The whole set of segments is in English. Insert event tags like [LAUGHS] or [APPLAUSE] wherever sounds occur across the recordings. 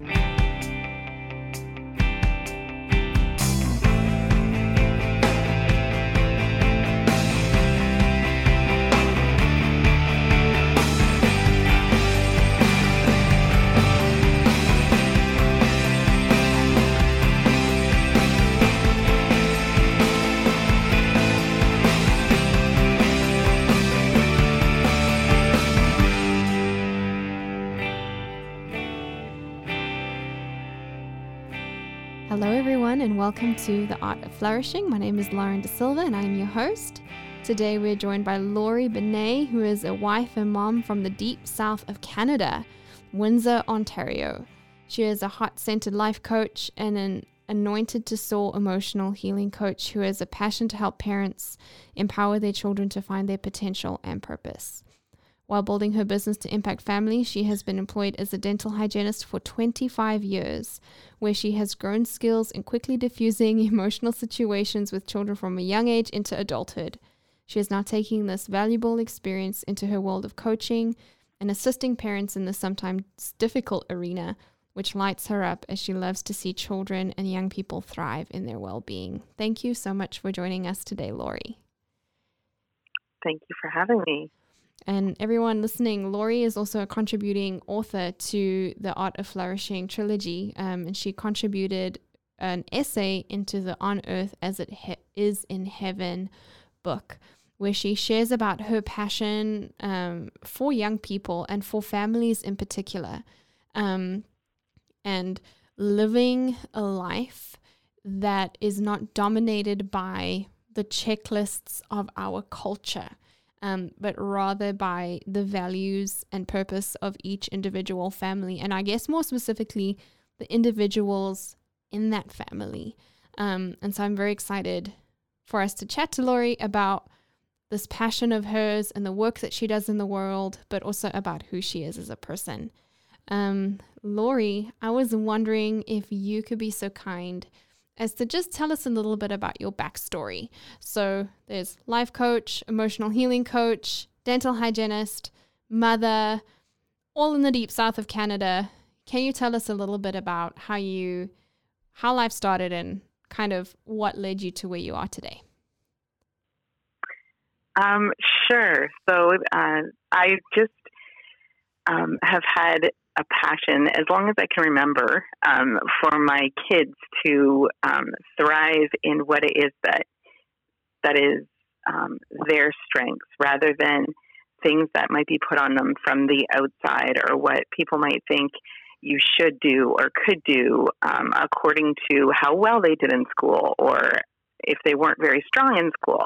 everyone, welcome to The Art of Flourishing. My name is Lauren De Silva, and I'm your host. Today, we're joined by Laurie Bene, who is a wife and mom from the deep south of Canada, Windsor, Ontario. She is a heart centered life coach and an anointed to soar emotional healing coach who has a passion to help parents empower their children to find their potential and purpose. While building her business to impact families, she has been employed as a dental hygienist for 25 years, where she has grown skills in quickly diffusing [LAUGHS] emotional situations with children from a young age into adulthood. She is now taking this valuable experience into her world of coaching and assisting parents in the sometimes difficult arena, which lights her up as she loves to see children and young people thrive in their well being. Thank you so much for joining us today, Laurie. Thank you for having me. And everyone listening, Laurie is also a contributing author to the Art of Flourishing trilogy, um, and she contributed an essay into the On Earth as It he- Is in Heaven book, where she shares about her passion um, for young people and for families in particular, um, and living a life that is not dominated by the checklists of our culture um, but rather by the values and purpose of each individual family. And I guess more specifically, the individuals in that family. Um, and so I'm very excited for us to chat to Laurie about this passion of hers and the work that she does in the world, but also about who she is as a person. Um, Laurie, I was wondering if you could be so kind as to just tell us a little bit about your backstory. So there's life coach, emotional healing coach, dental hygienist, mother, all in the deep south of Canada. Can you tell us a little bit about how you how life started and kind of what led you to where you are today? Um, sure. So uh, I just um, have had a passion, as long as I can remember, um, for my kids to um, thrive in what it is that that is um, their strengths, rather than things that might be put on them from the outside or what people might think you should do or could do um, according to how well they did in school or if they weren't very strong in school.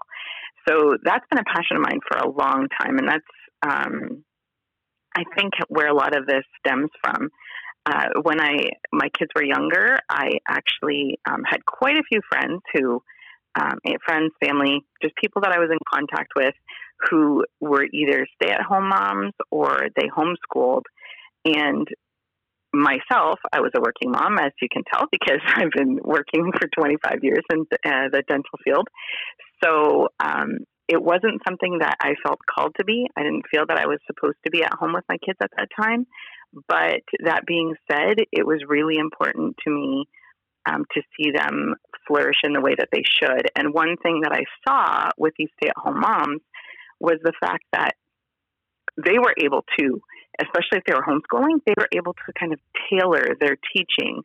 So that's been a passion of mine for a long time, and that's um, I think where a lot of this stems from. Uh, when I my kids were younger, I actually um, had quite a few friends who, um, eh, friends, family, just people that I was in contact with, who were either stay-at-home moms or they homeschooled, and myself, I was a working mom, as you can tell, [LAUGHS] because I've been working for 25 years in uh, the dental field. So um, it wasn't something that I felt called to be. I didn't feel that I was supposed to be at home with my kids at that time. But that being said, it was really important to me um, to see them flourish in the way that they should. And one thing that I saw with these stay at home moms was the fact that they were able to, especially if they were homeschooling, they were able to kind of tailor their teaching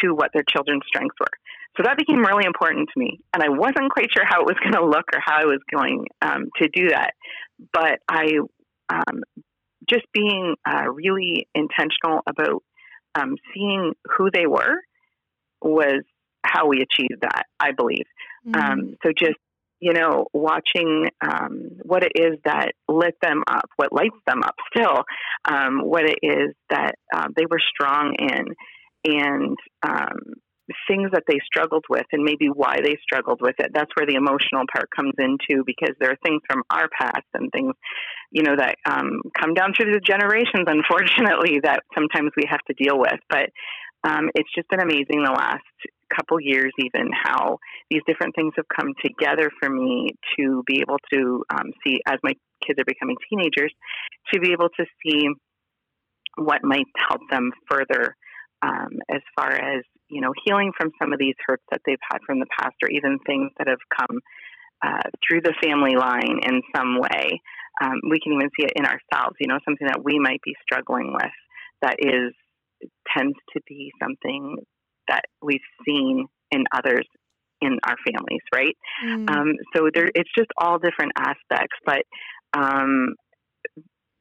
to what their children's strengths were. So that became really important to me. And I wasn't quite sure how it was [LAUGHS] going to look or how I was going um, to do that. But I, um, just being uh, really intentional about um, seeing who they were was how we achieved that, I believe. Mm-hmm. so just, you know, watching um, what it is that lit them up, what lights them up still, um, what it is that uh, they were strong in. And um, things that they struggled with and maybe why they struggled with it. That's where the emotional part comes into because there are things from our past and things, you know, that um, come down through the generations, unfortunately, [LAUGHS] that sometimes we have to deal with. But um, it's just been amazing the last couple years, even how these different things have come together for me to be able to um, see as my kids are becoming teenagers, to be able to see what might help them further um, as far as you know healing from some of these hurts that they've had from the past, or even things that have come uh, through the family line in some way. Um, we can even see it in ourselves. You know, something that we might be struggling with that is tends to be something that we've seen in others in our families, right? Mm. Um, so there, it's just all different aspects. But um,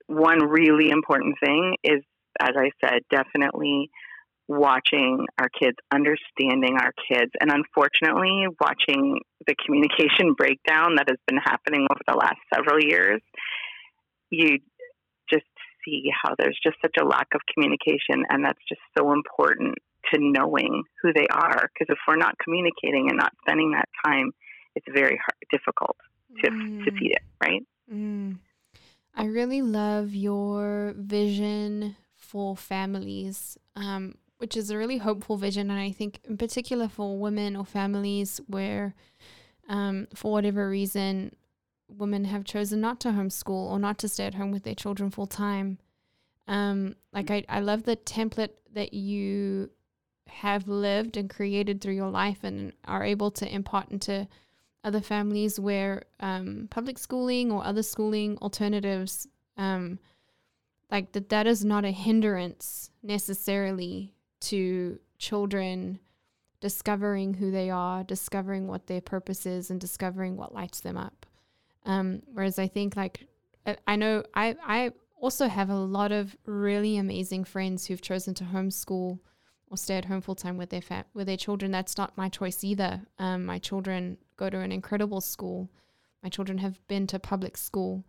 one really important thing is, as I said, definitely watching our kids, understanding our kids, and unfortunately, watching the communication [LAUGHS] breakdown that has been happening over the last several years. You just see how there's just such a lack of communication, and that's just so important to knowing who they are. Because if we're not communicating and not spending that time, it's very hard, difficult to mm. to feed it, right? Mm. I really love your vision for families, um, which is a really hopeful vision, and I think in particular for women or families where, um, for whatever reason, women have chosen not to homeschool or not to stay at home with their children full time. Um, like I, I love the template that you have lived and created through your life and are able to impart into other families where um, public schooling or other schooling alternatives um, like that that is not a hindrance necessarily to children discovering who they are discovering what their purpose is and discovering what lights them up um, whereas i think like i know i i also have a lot of really amazing friends who've chosen to homeschool or stay at home full time with their fa- with their children. That's not my choice either. Um, my children go to an incredible school. My children have been to public school,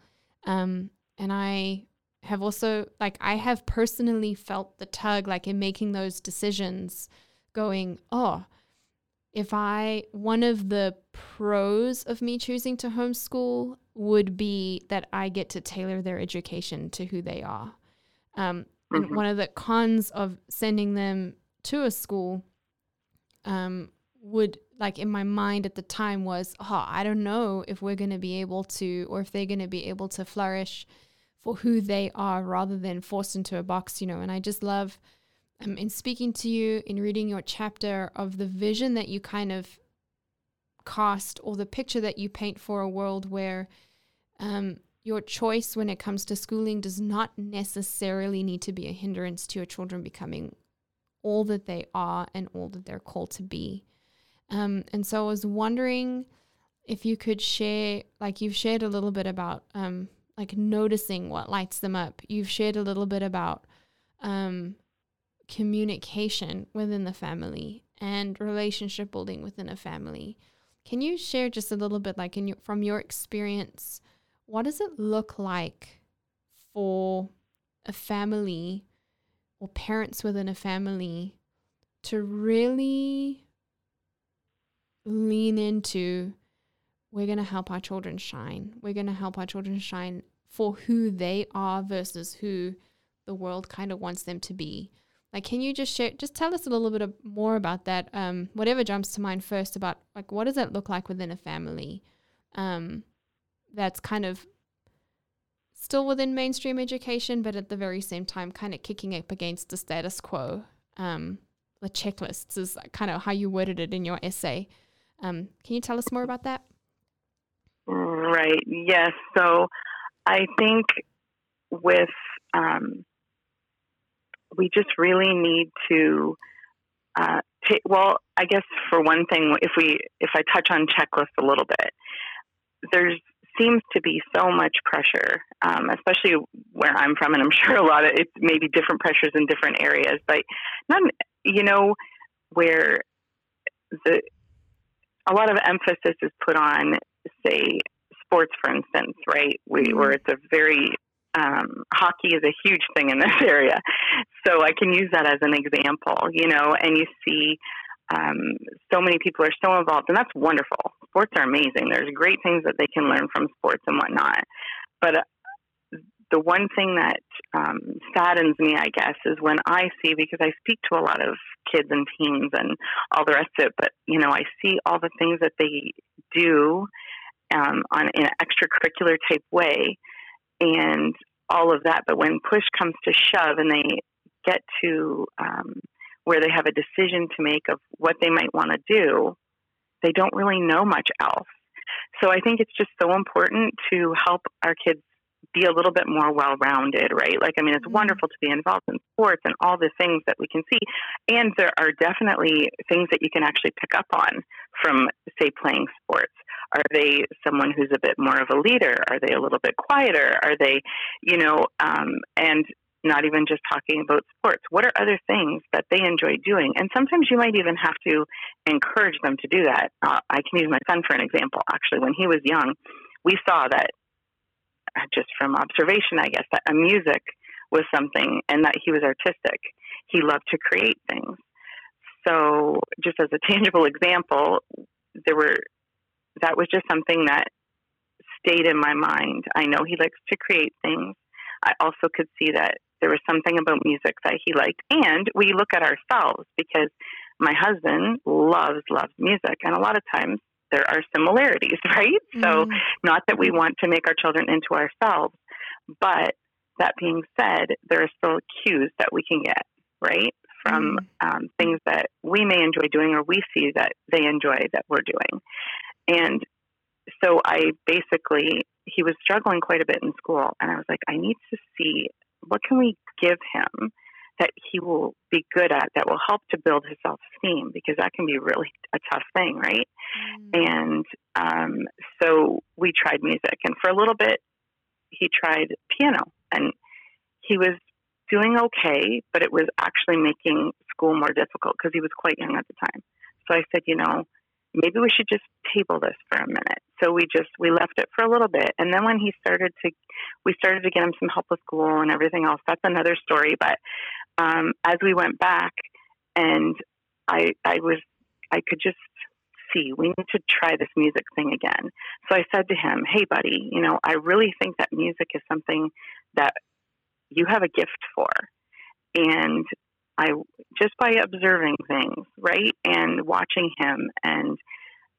um, and I have also like I have personally felt the tug, like in making those decisions, going, oh, if I one of the pros of me choosing to homeschool would be that I get to tailor their education to who they are. Um, mm-hmm. one of the cons of sending them to a school um, would like in my mind at the time was oh i don't know if we're going to be able to or if they're going to be able to flourish for who they are rather than forced into a box you know and i just love um, in speaking to you in reading your chapter of the vision that you kind of cast or the picture that you paint for a world where um, your choice when it comes to schooling does not necessarily need to be a hindrance to your children becoming all that they are and all that they're called to be. Um, and so I was wondering if you could share, like you've shared a little bit about, um, like noticing what lights them up. You've shared a little bit about um, communication within the family and relationship building within a family. Can you share just a little bit, like in your, from your experience, what does it look like for a family or parents within a family to really lean into we're going to help our children shine. We're going to help our children shine for who they are versus who the world kind of wants them to be. Like, can you just share, just tell us a little bit of, more about that? Um, whatever jumps to mind first about like what does that look like within a family? Um, that's kind of still within mainstream education, but at the very same time, kind of kicking up against the status quo. Um, the checklists is kind of how you worded it in your essay. Um, can you tell us more about that? Right. Yes. So I think with um, we just really need to uh, well, I guess for one thing, if we if I touch on checklists a little bit, there's seems to be so much pressure, um, especially where I'm from, and I'm [LAUGHS] sure a lot of it's maybe different pressures in different areas, but not you know where the a lot of emphasis is put on, say, sports, for instance, right? We, mm-hmm. Where it's a very um, hockey is a huge thing in this [LAUGHS] area, so I can use that as an example, you know. And you see um, so many people are so involved, and that's wonderful. Sports are amazing. There's great things that they can learn from sports and whatnot. But uh, the one thing that um, saddens me, I guess, is when I see because I speak to a lot of kids and teens and all the rest of it. But you know, I see all the things that they do um, on in an extracurricular type way, and all of that. But when push comes to shove, and they get to um, where they have a decision to make of what they might want to do, they don't really know much else. So I think it's just so important to help our kids be a little bit more well rounded, right? Like, I mean, it's mm-hmm. wonderful to be involved in sports and all the things that we can see. And there are definitely things that you can actually pick up on from, say, playing sports. Are they someone who's a bit more of a leader? Are they a little bit quieter? Are they, you know, um, and not even just talking about sports. What are other things that they enjoy doing? And sometimes you might even have to encourage them to do that. Uh, I can use my son for an example. Actually, when he was young, we saw that uh, just from observation, I guess, that music was something and that he was artistic. He loved to create things. So, just as a tangible example, there were that was just something that stayed in my mind. I know he likes to create things. I also could see that there was something about music that he liked. And we look at ourselves because my husband loves, loves music. And a lot of times there are similarities, [LAUGHS] right? Mm. So, not that we want to make our children into ourselves, but that being said, there are still cues that we can get, right? From mm. um, things that we may enjoy doing or we see that they enjoy that we're doing. And so I basically, he was struggling quite a bit in school. And I was like, I need to see what can we give him that he will be good at that will help to build his self esteem because that can be really a tough thing, right? Mm. And um, so we tried music, and for a little bit, he tried piano, and he was doing okay, but it was actually making school more difficult because he was quite young at the time. So I said, you know, maybe we should just table this for a minute. So we just we left it for a little bit, and then when he started to, we started to get him some help with school and everything else. That's another story. But um, as we went back, and I I was I could just see we need to try this music thing again. So I said to him, "Hey, buddy, you know I really think that music is something that you have a gift for." And I just by observing things, right, and watching him, and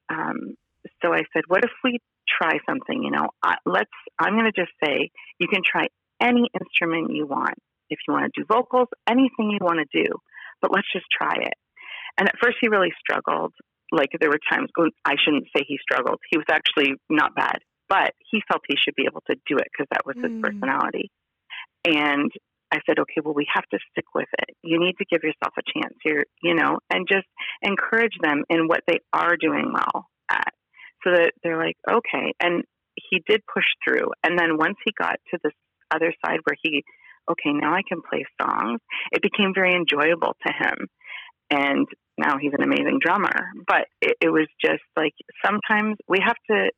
um, so I said, "What if we try something? You know, I, let's. I'm going to just say you can try any instrument you want. If you want to do vocals, anything you want to do, but let's just try it." And at first, he really struggled. Like there were times, I shouldn't say he struggled. He was actually not bad, but he felt he should be able to do it because that was his mm. personality. And I said, okay, well, we have to stick with it. You need to give yourself a chance here, you know, and just encourage them in what they are doing well at so that they're like, okay. And he did push through. And then once he got to this other side where he, okay, now I can play songs, it became very enjoyable to him. And now he's an amazing drummer. But it, it was just like sometimes we have to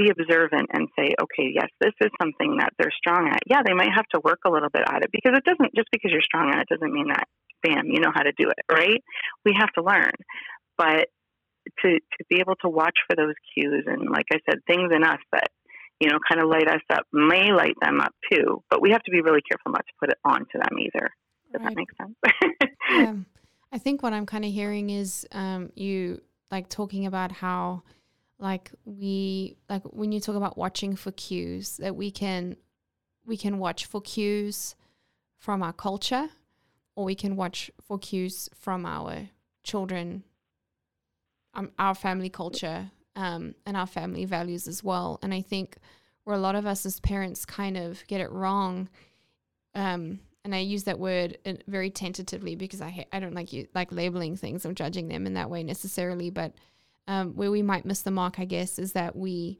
be observant and say, okay, yes, this is something that they're strong at. Yeah, they might have to work a little bit at it because it doesn't, just because you're strong at it doesn't mean that, bam, you know how to do it, right? We have to learn. But to, to be able to watch for those cues and, like I said, things in us that, you know, kind of light us up may light them up too. But we have to be really careful not to put it on to them either. Does right. that make sense? yeah. [LAUGHS] I think what I'm kind of hearing is um, you like talking about how like we like when you talk about watching for cues that we can we can watch for cues from our culture or we can watch for cues from our children um, our family culture um, and our family values as well. And i think where a lot of us as parents kind of get it wrong um, and I use that word uh, very tentatively because I I don't like you like labeling things or judging them in that way necessarily, but um, where we might miss the mark, I guess, is that we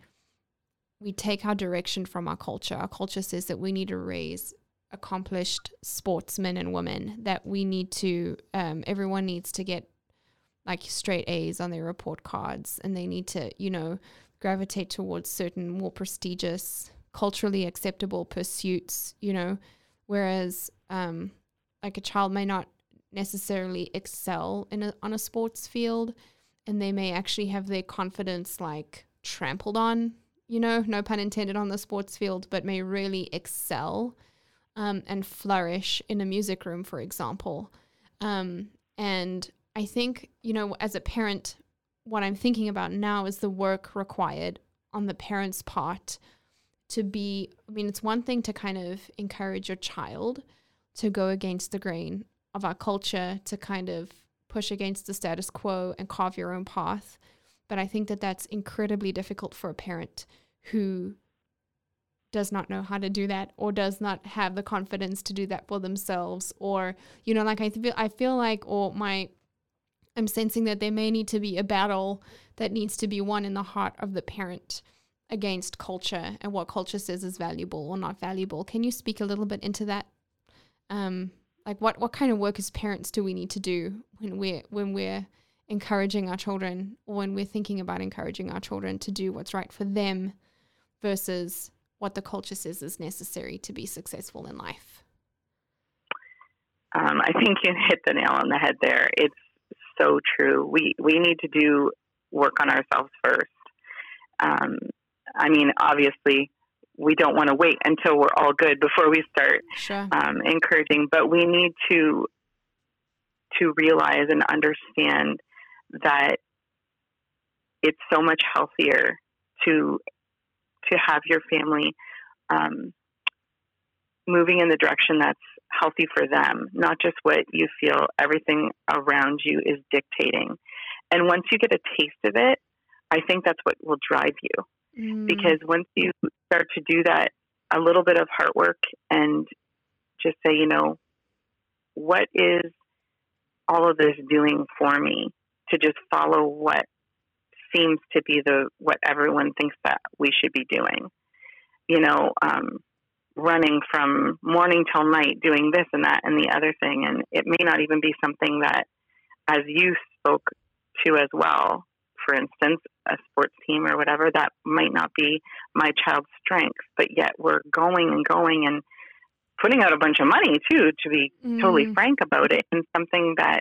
we take our direction from our culture. Our culture says that we need to raise accomplished sportsmen and women. That we need to um, everyone needs to get like straight A's on their report cards, and they need to you know gravitate towards certain more prestigious, culturally acceptable pursuits. You know, whereas um, like a child may not necessarily excel in a, on a sports field and they may actually have their confidence like trampled on, you know, no pun intended on the sports field, but may really excel um, and flourish in a music room, for example. Um, and I think, you know, as a parent, what I'm thinking about now is the work required on the parent's part to be, I mean, it's one thing to kind of encourage your child to go against the grain of our culture to kind of push against the status quo and carve your own path. But I think that that's incredibly difficult for a parent who does not know how to do that or does not have the confidence to do that for themselves or you know like I feel I feel like or my I'm sensing that there may need to be a battle that needs to be won in the heart of the parent against culture and what culture says is valuable or not valuable. Can you speak a little bit into that? Um, like what what kind of work as parents do we need to do when we're when we're encouraging our children or when we're thinking about encouraging our children to do what's right for them versus what the culture says is necessary to be successful in life? Um, I think you hit the nail on the head there. It's so true. We we need to do work on ourselves first. Um, I mean, obviously, we don't want to wait until we're all good before we start Sure. um, encouraging, but we need to to realize and understand that it's so much healthier to to have your family um, moving in the direction that's healthy for them, not just what you feel everything around you is dictating. And once you get a taste of it, I think that's what will drive you Mm, because once you start to do that a little bit of hard work and just say you know what is all of this doing for me to just follow what seems to be the what everyone thinks that we should be doing? You know um, running from morning till night doing this and that and the other thing and it may not even be something that as you spoke to as well for instance, a sports team or whatever, that might not be my child's strength, but yet we're going and going and putting out a bunch of money too, to be totally mm, frank about it, and something that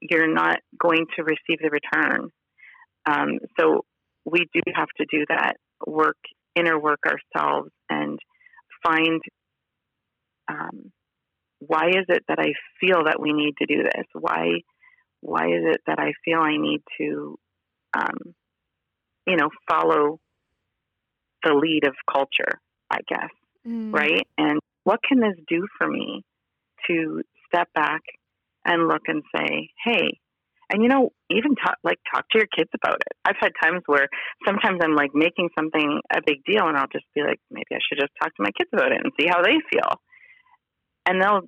you're not going to receive the return. Um, so we do have to do that work, inner work ourselves, and find um, why is it that I feel that we need to do this? Why why is it that I feel I need to um, you know, follow the lead of culture, I guess, mm, right? And what can this do for me to step back and look and say, hey, and you know, even talk like talk to your kids about it. I've had times where sometimes I'm like making something a big deal, and I'll just be like, maybe I should just talk to my kids about it and see how they feel. And they'll,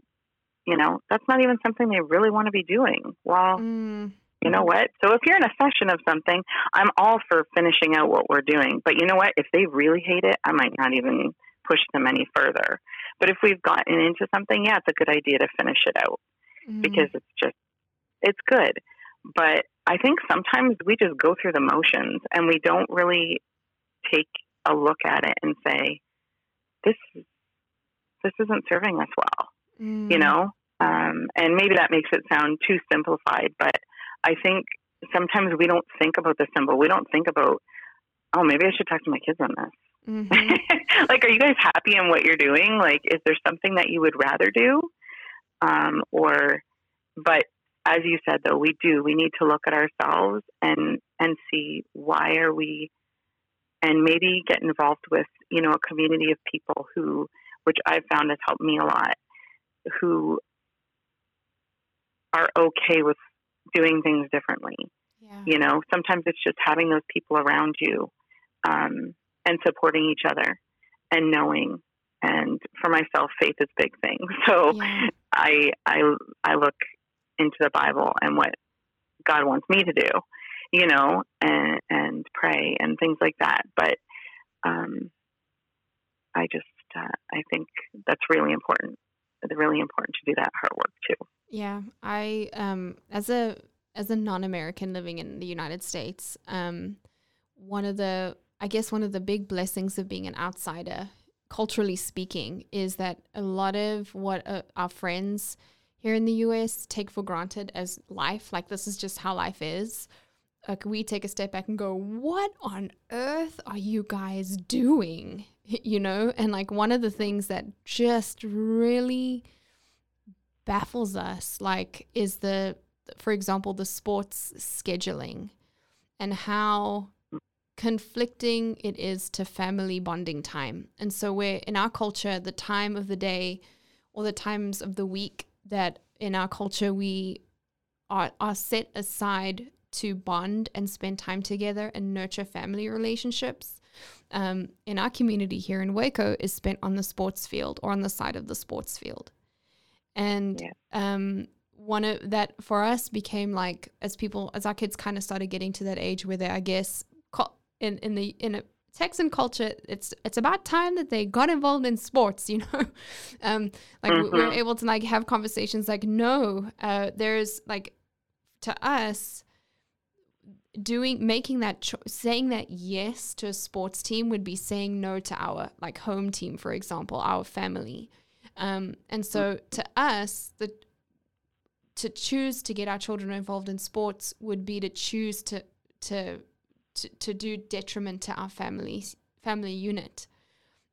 you know, that's not even something they really want to be doing. Well, mm, you know what? So if you're in a session of something, I'm all for finishing out what we're doing. But you know what? If they really hate it, I might not even push them any further. But if we've gotten into something, yeah, it's a good idea to finish it out mm, because it's just, it's good. But I think sometimes we just go through the motions and we don't really take a look at it and say, this, this isn't serving us well, mm, you know? Um, and maybe that makes it sound too simplified, but I think sometimes we don't think about the symbol. We don't think about, oh, maybe I should talk to my kids on this. mhm, [LAUGHS] like, are you guys happy in what you're doing? Like, is there something that you would rather do? Um, or, but as you said, though, we do. We need to look at ourselves and and see why are we, and maybe get involved with you know a community of people who, which I've found has helped me a lot, who are okay with doing things differently. Yeah. you know sometimes it's just having those people around you um, and supporting each other and knowing. And for myself faith is a big thing. [LAUGHS] So yeah. i i i look into the bible and what god wants me to do you know and and pray and things like that. But um i just uh, i think that's really important it's really important to do that hard work too Yeah, I um as a as a non-American living in the United States, um one of the I guess one of the big blessings of being an outsider, culturally speaking, is that a lot of what uh, our friends here in the US take for granted as life, like this is just how life is. Like we take a step back and go, "What on earth are you guys doing?" [LAUGHS] You know, and like one of the things that just really baffles us like is the for example the sports scheduling and how conflicting it is to family bonding time. And so we're in our culture the time of the day or the times of the week that in our culture we are, are set aside to bond and spend time together and nurture family relationships um, in our community here in Waco is spent on the sports field or on the side of the sports field. And yeah. um, one of that for us became like as people as our kids kind of started getting to that age where they I guess in in the in a Texan culture, it's it's about time that they got involved in sports. [LAUGHS] You know, um, like mm-hmm. we are able to like have conversations like, no, uh, there's like to us doing making that cho- saying that yes to a sports team would be saying no to our like home team for example our family. Um, and so to us the to choose to get our children involved in sports would be to choose to to to, to do detriment to our family family unit.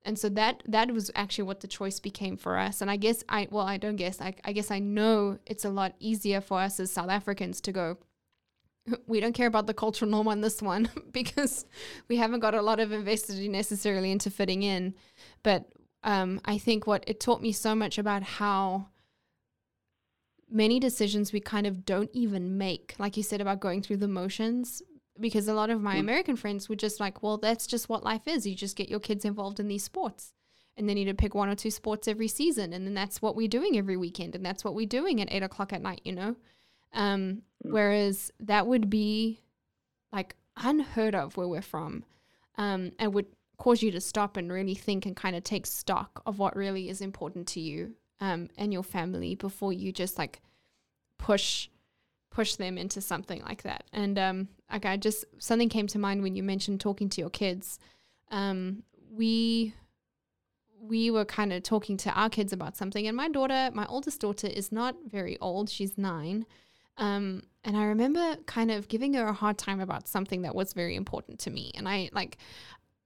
And so that that was actually what the choice became for us. And i guess i well i don't guess I, I guess i know it's a lot easier for us as south africans to go [LAUGHS] we don't care about the cultural norm on this one [LAUGHS] because we haven't got a lot of invested necessarily into fitting in. But um, I think what it taught me so much about how many decisions we kind of don't even make, like you said about going through the motions. Because a lot of my mm. American friends were just like, well, that's just what life is. You just get your kids involved in these sports and they need to pick one or two sports every season. And then that's what we're doing every weekend. And that's what we're doing at eight o'clock at night, you know? Um, mm. whereas that would be like unheard of where we're from um, and would cause you to stop and really think and kind of take stock of what really is important to you um, and your family before you just like push push them into something like that. And um, like I just something came to mind when you mentioned talking to your kids. Um, we we were kind of talking to our kids about something, and my daughter, my oldest daughter, is not very old. She's nine, um, and I remember kind of giving her a hard time about something that was very important to me. And I like,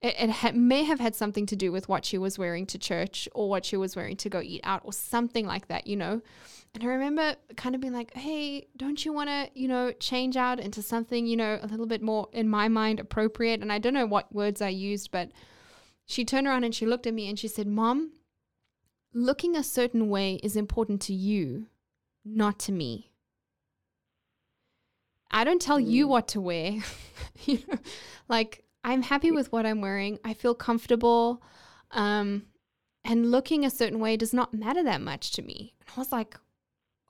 it, it ha- may have had something to do with what she was wearing to church or what she was wearing to go eat out or something like that, you know? And I remember kind of being like, hey, don't you want to, you know, change out into something, you know, a little bit more, in my mind, appropriate? And I don't know what words I used, but she turned around and she looked at me and she said, Mom, looking a certain way is important to you, not to me. I don't tell mm. you what to wear. [LAUGHS] you know, like I'm happy with what I'm wearing. I feel comfortable. Um, and looking a certain way does not matter that much to me. And I was like,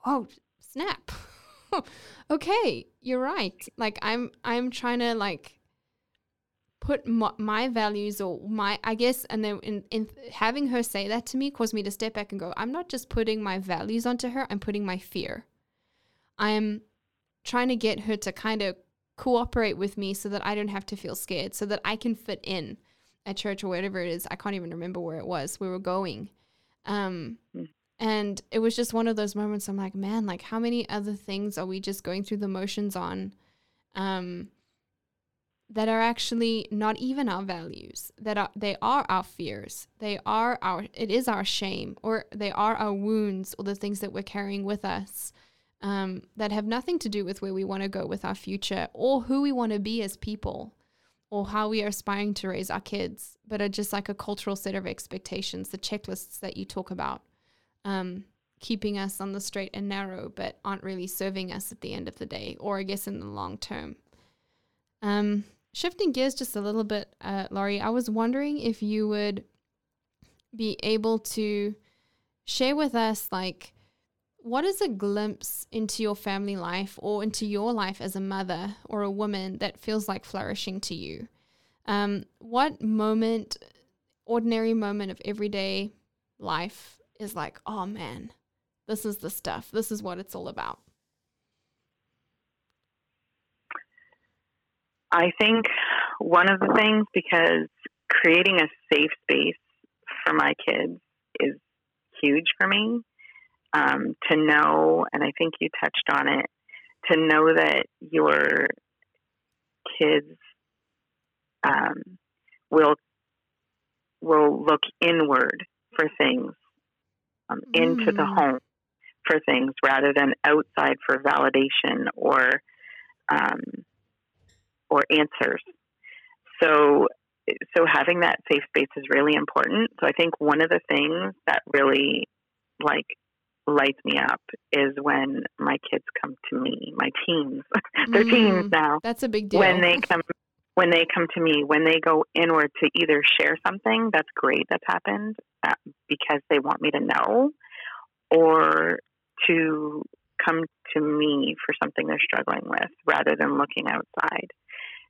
oh, snap. [LAUGHS] okay, you're right. Like I'm I'm trying to like put my, my, values or my I guess and then in, in having her say that to me caused me to step back and go, I'm not just putting my values onto her, I'm putting my fear. I'm trying to get her to kind of cooperate with me so that I don't have to feel scared, so that I can fit in at church or whatever it is. I can't even remember where it was. We were going. Um, mm. And it was just one of those moments I'm like, man, like how many other things are we just going through the motions on um, that are actually not even our values, that are they are our fears. They are our it is our shame or they are our wounds or the things that we're carrying with us um, that have nothing to do with where we want to go with our future or who we want to be as people or how we are aspiring to raise our kids, but are just like a cultural set of expectations, the checklists that you talk about, um, keeping us on the straight and narrow, but aren't really serving us at the end of the day, or I guess in the long term. Um, shifting gears just a little bit, uh, Laurie, I was wondering if you would be able to share with us, like, what is a glimpse into your family life or into your life as a mother or a woman that feels like flourishing to you? Um, what moment, ordinary moment of everyday life is like, oh man, this is the stuff. This is what it's all about. I think one of the things, because creating a safe space for my kids is huge for me um, to know, and I think you touched on it, to know that your kids um, will will look inward for things, um, mm. into the mm. home for things rather than outside for validation or um, or answers. So so having that safe space is really important. So I think one of the things that really like lights me up is when my kids come to me, my teens. [LAUGHS] They're mm, teens now. That's a big deal. When they come when they come to me, when they go inward to either share something that's great that's happened uh, because they want me to know, or to come to me for something they're struggling with rather than looking outside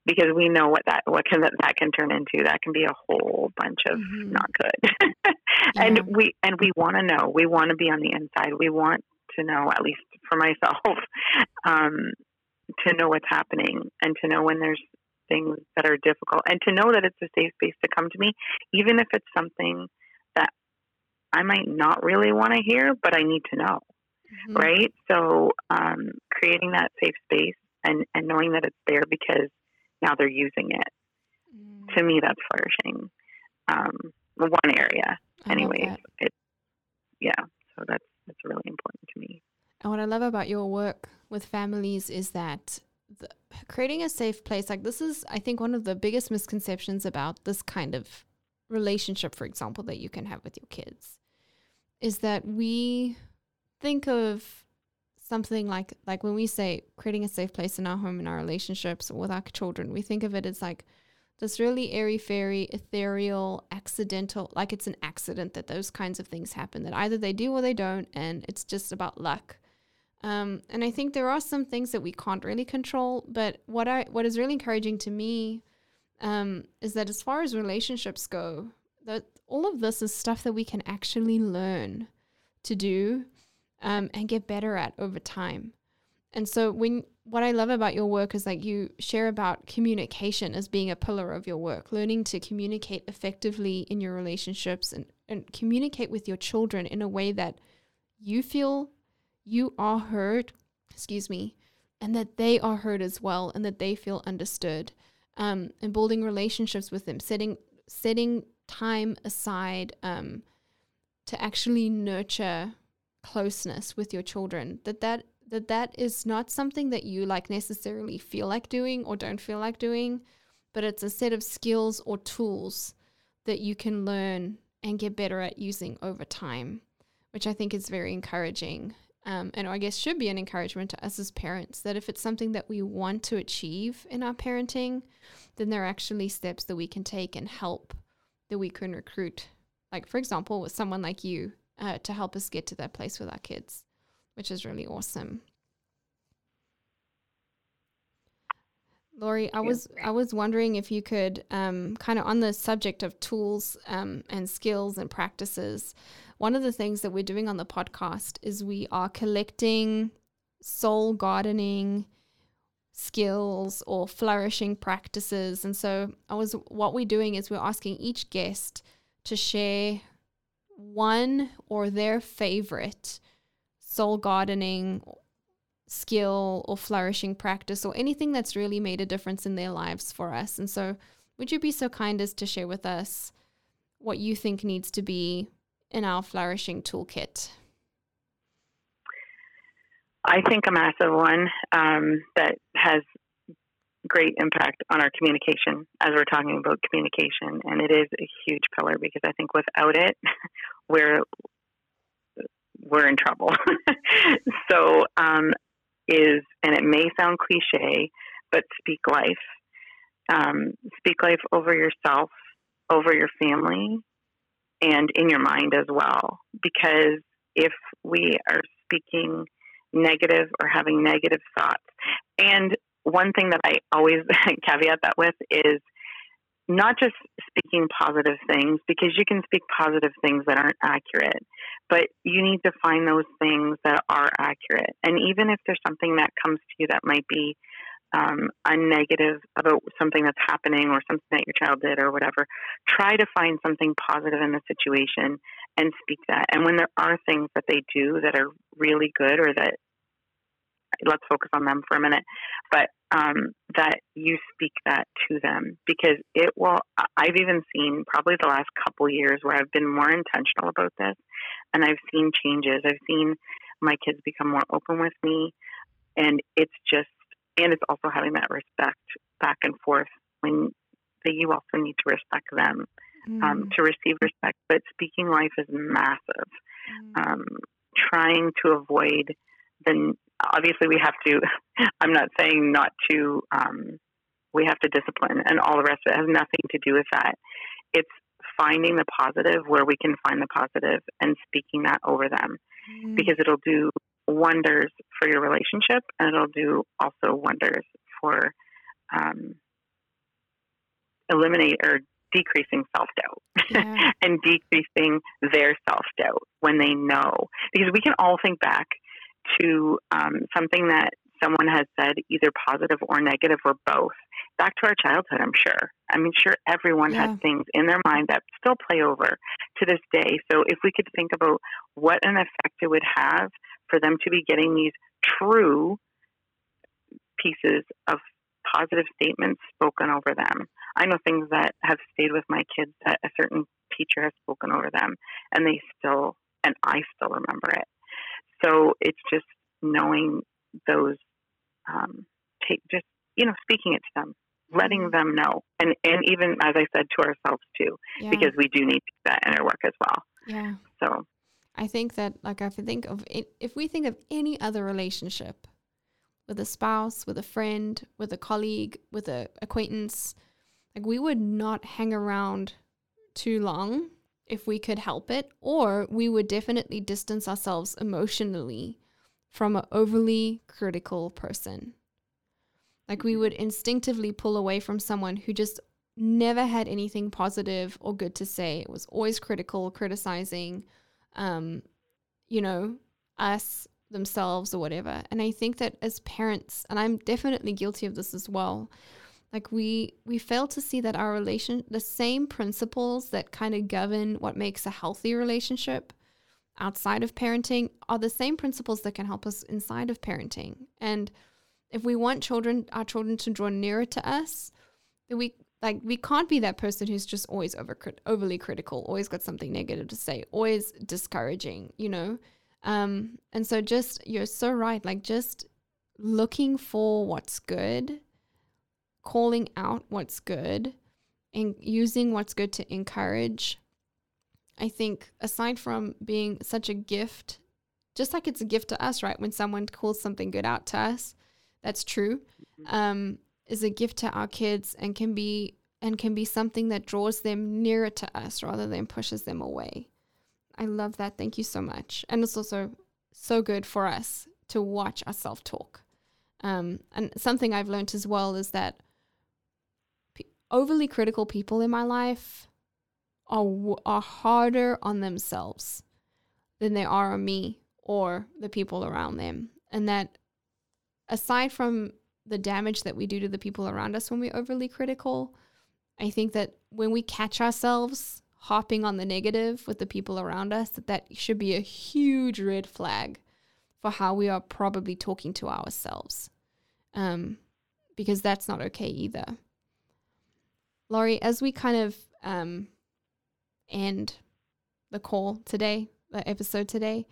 because we know what that what can that, that can turn into that can be a whole bunch of mm-hmm. not good [LAUGHS] yeah. and we and we want to know we want to be on the inside we want to know at least for myself [LAUGHS] um, to know what's happening and to know when there's things that are difficult and to know that it's a safe space to come to me even if it's something that i might not really want to hear but i need to know mm-hmm. right so um, creating that safe space and, and knowing that it's there because now they're using it. Mm. To me, that's flourishing. Um, one area, anyway. It, yeah, so that's that's really important to me. And what I love about your work with families is that the, creating a safe place, like this, is I think one of the biggest misconceptions about this kind of relationship, for example, that you can have with your kids, is that we think of something like like when we say creating a safe place in our home in our relationships with our children we think of it as like this really airy fairy ethereal accidental like it's an accident that those kinds of things happen that either they do or they don't and it's just about luck. Um, and i think there are some things that we can't really control but what i what is really encouraging to me um, is that as far as relationships go that all of this is stuff that we can actually learn to do um, and get better at over time. And so when what I love about your work is like you share about communication as being a pillar of your work, learning to communicate effectively in your relationships and, and communicate with your children in a way that you feel you are heard, excuse me, and that they are heard as well and that they feel understood. Um, and building relationships with them, setting setting time aside um, to actually nurture closeness with your children that that that that is not something that you like necessarily feel like doing or don't feel like doing but it's a set of skills or tools that you can learn and get better at using over time which i think is very encouraging. Um, and i guess should be an encouragement to us as parents that if it's something that we want to achieve in our parenting then there are actually steps that we can take and help that we can recruit. Like for example with someone like you uh, to help us get to that place with our kids, which is really awesome. Laurie, I was I was wondering if you could um, kind of on the subject of tools um, and skills and practices. One of the things that we're doing on the podcast is we are collecting soul gardening skills or flourishing practices. And so I was what we're doing is we're asking each guest to share one or their favorite soul gardening skill or flourishing practice or anything that's really made a difference in their lives for us. And so, would you be so kind as to share with us what you think needs to be in our flourishing toolkit? I think a massive one um, that has great impact on our communication as we're talking about communication. And it is a huge pillar because i think without it [LAUGHS] we're we're in trouble. [LAUGHS] So um, is and it may sound cliche but speak life. Um, speak life over yourself over your family and in your mind as well. Because if we are speaking negative or having negative thoughts and one thing that I always [LAUGHS] caveat that with is not just speaking positive things because you can speak positive things that aren't accurate, but you need to find those things that are accurate. And even if there's something that comes to you that might be um, a negative about something that's happening or something that your child did or whatever, try to find something positive in the situation and speak that. And when there are things that they do that are really good or that let's focus on them for a minute, but um, that you speak that to them because it will. I've even seen probably the last couple years where I've been more intentional about this, and I've seen changes. I've seen my kids become more open with me, and it's just, and it's also having that respect back and forth when that you also need to respect them um, mm. um, to receive respect. But speaking life is massive. Mm. Um, trying to avoid the obviously we have to [LAUGHS] i'm not saying not to um, we have to discipline and all the rest of it has nothing to do with that it's finding the positive where we can find the positive and speaking that over them mm. because it'll do wonders for your relationship and it'll do also wonders for um, eliminate or decreasing self doubt yeah. [LAUGHS] and decreasing their self doubt when they know. Because we can all think back to um, something that someone has said, either positive or negative or both, back to our childhood, I'm sure. I mean, sure, everyone yeah. has things in their mind that still play over to this day. So if we could think about what an effect it would have for them to be getting these true pieces of positive statements spoken over them. I know things that have stayed with my kids that a certain teacher has spoken over them, and they still, and I still remember it. So it's just knowing those, um, take just you know, speaking it to them, letting mm-hmm. them know, and and even as I said to ourselves too, yeah. because we do need that inner work as well. Yeah. So I think that, like, if I think of it, if we think of any other relationship, with a spouse, with a friend, with a colleague, with a acquaintance, like we would not hang around too long if we could help it, or we would definitely distance ourselves emotionally from an overly critical person. Like we would instinctively pull away from someone who just never had anything positive or good to say. It was always critical, criticizing, um, you know, us themselves or whatever. And I think that as parents, and I'm definitely guilty of this as well, like we we fail to see that our relation the same principles that kind of govern what makes a healthy relationship outside of parenting are the same principles that can help us inside of parenting. And if we want children our children to draw nearer to us, then we like we can't be that person who's just always over overly critical, always got something negative to say, always discouraging, you know? Um, and so just you're so right, like just looking for what's good, calling out what's good, and using what's good to encourage. I think aside from being such a gift, just like it's a gift to us, right? When someone calls something good out to us, that's true. Mm-hmm. Um, is a gift to our kids and can be and can be something that draws them nearer to us rather than pushes them away. I love that. Thank you so much. And it's also so good for us to watch our self talk. Um, and something I've learned as well is that overly critical people in my life are, are harder on themselves than they are on me or the people around them. And that aside from the damage that we do to the people around us when we're overly critical, I think that when we catch ourselves hopping on the negative with the people around us, that that should be a huge red flag for how we are probably talking to ourselves. Um, because that's not okay either. Laurie, as we kind of um, end the call today, the episode today,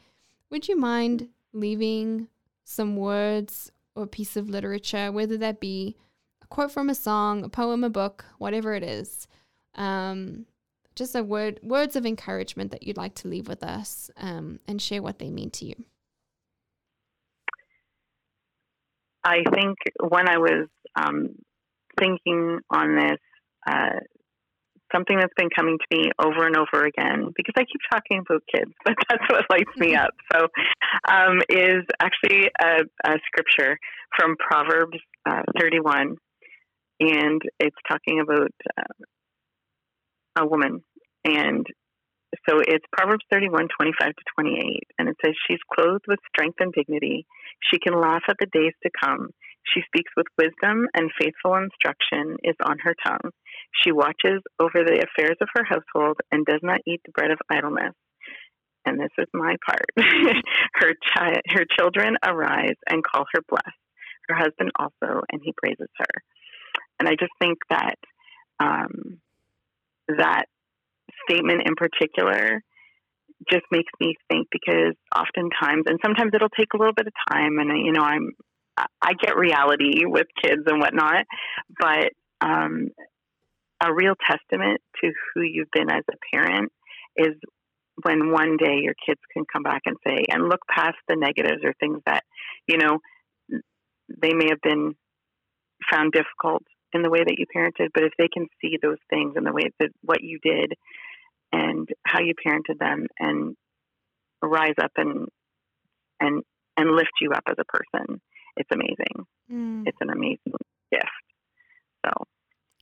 would you mind leaving some words or a piece of literature, whether that be a quote from a song, a poem, a book, whatever it is, um, just a word words of encouragement that you'd like to leave with us um, and share what they mean to you? I think when i was um, thinking on this uh, something that's been coming to me over and over again because i keep talking about kids [LAUGHS] but that's what lights me up so um, is actually a, a, scripture from proverbs uh, 31 and it's talking about uh, a woman. And so it's Proverbs 31, 25 to 28. And it says, She's clothed with strength and dignity. She can laugh at the days to come. She speaks with wisdom, and faithful instruction is on her tongue. She watches over the affairs of her household and does not eat the bread of idleness. And this is my part. [LAUGHS] her, chi- her children arise and call her blessed. Her husband also, and he praises her. And I just think that um, that statement in particular just makes me think because oftentimes, and sometimes it'll take a little bit of time, and you know, I'm I get reality with kids and whatnot, but um, a real testament to who you've been as a parent is when one day your kids can come back and say and look past the negatives or things that you know they may have been found difficult in the way that you parented but if they can see those things and the way that what you did and how you parented them and rise up and and and lift you up as a person it's amazing. Mm. it's an amazing gift. So.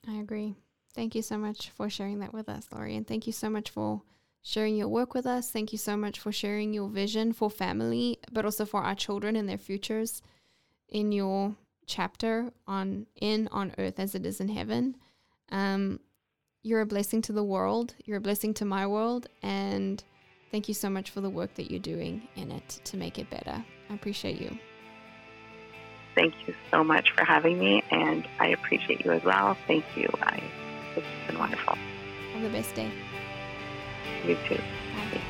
I agree thank you so much for sharing that with us laurie and thank you so much for sharing your work with us. Thank you so much for sharing your vision for family, but also for our children and their futures in your chapter on in on earth as it is in heaven. Um, you're a blessing to the world. You're a blessing to my world, and thank you so much for the work that you're doing in it to make it better. I appreciate you. Thank you so much for having me, and I appreciate you as well. Thank you. It's been wonderful. Have the best day. You too. Bye.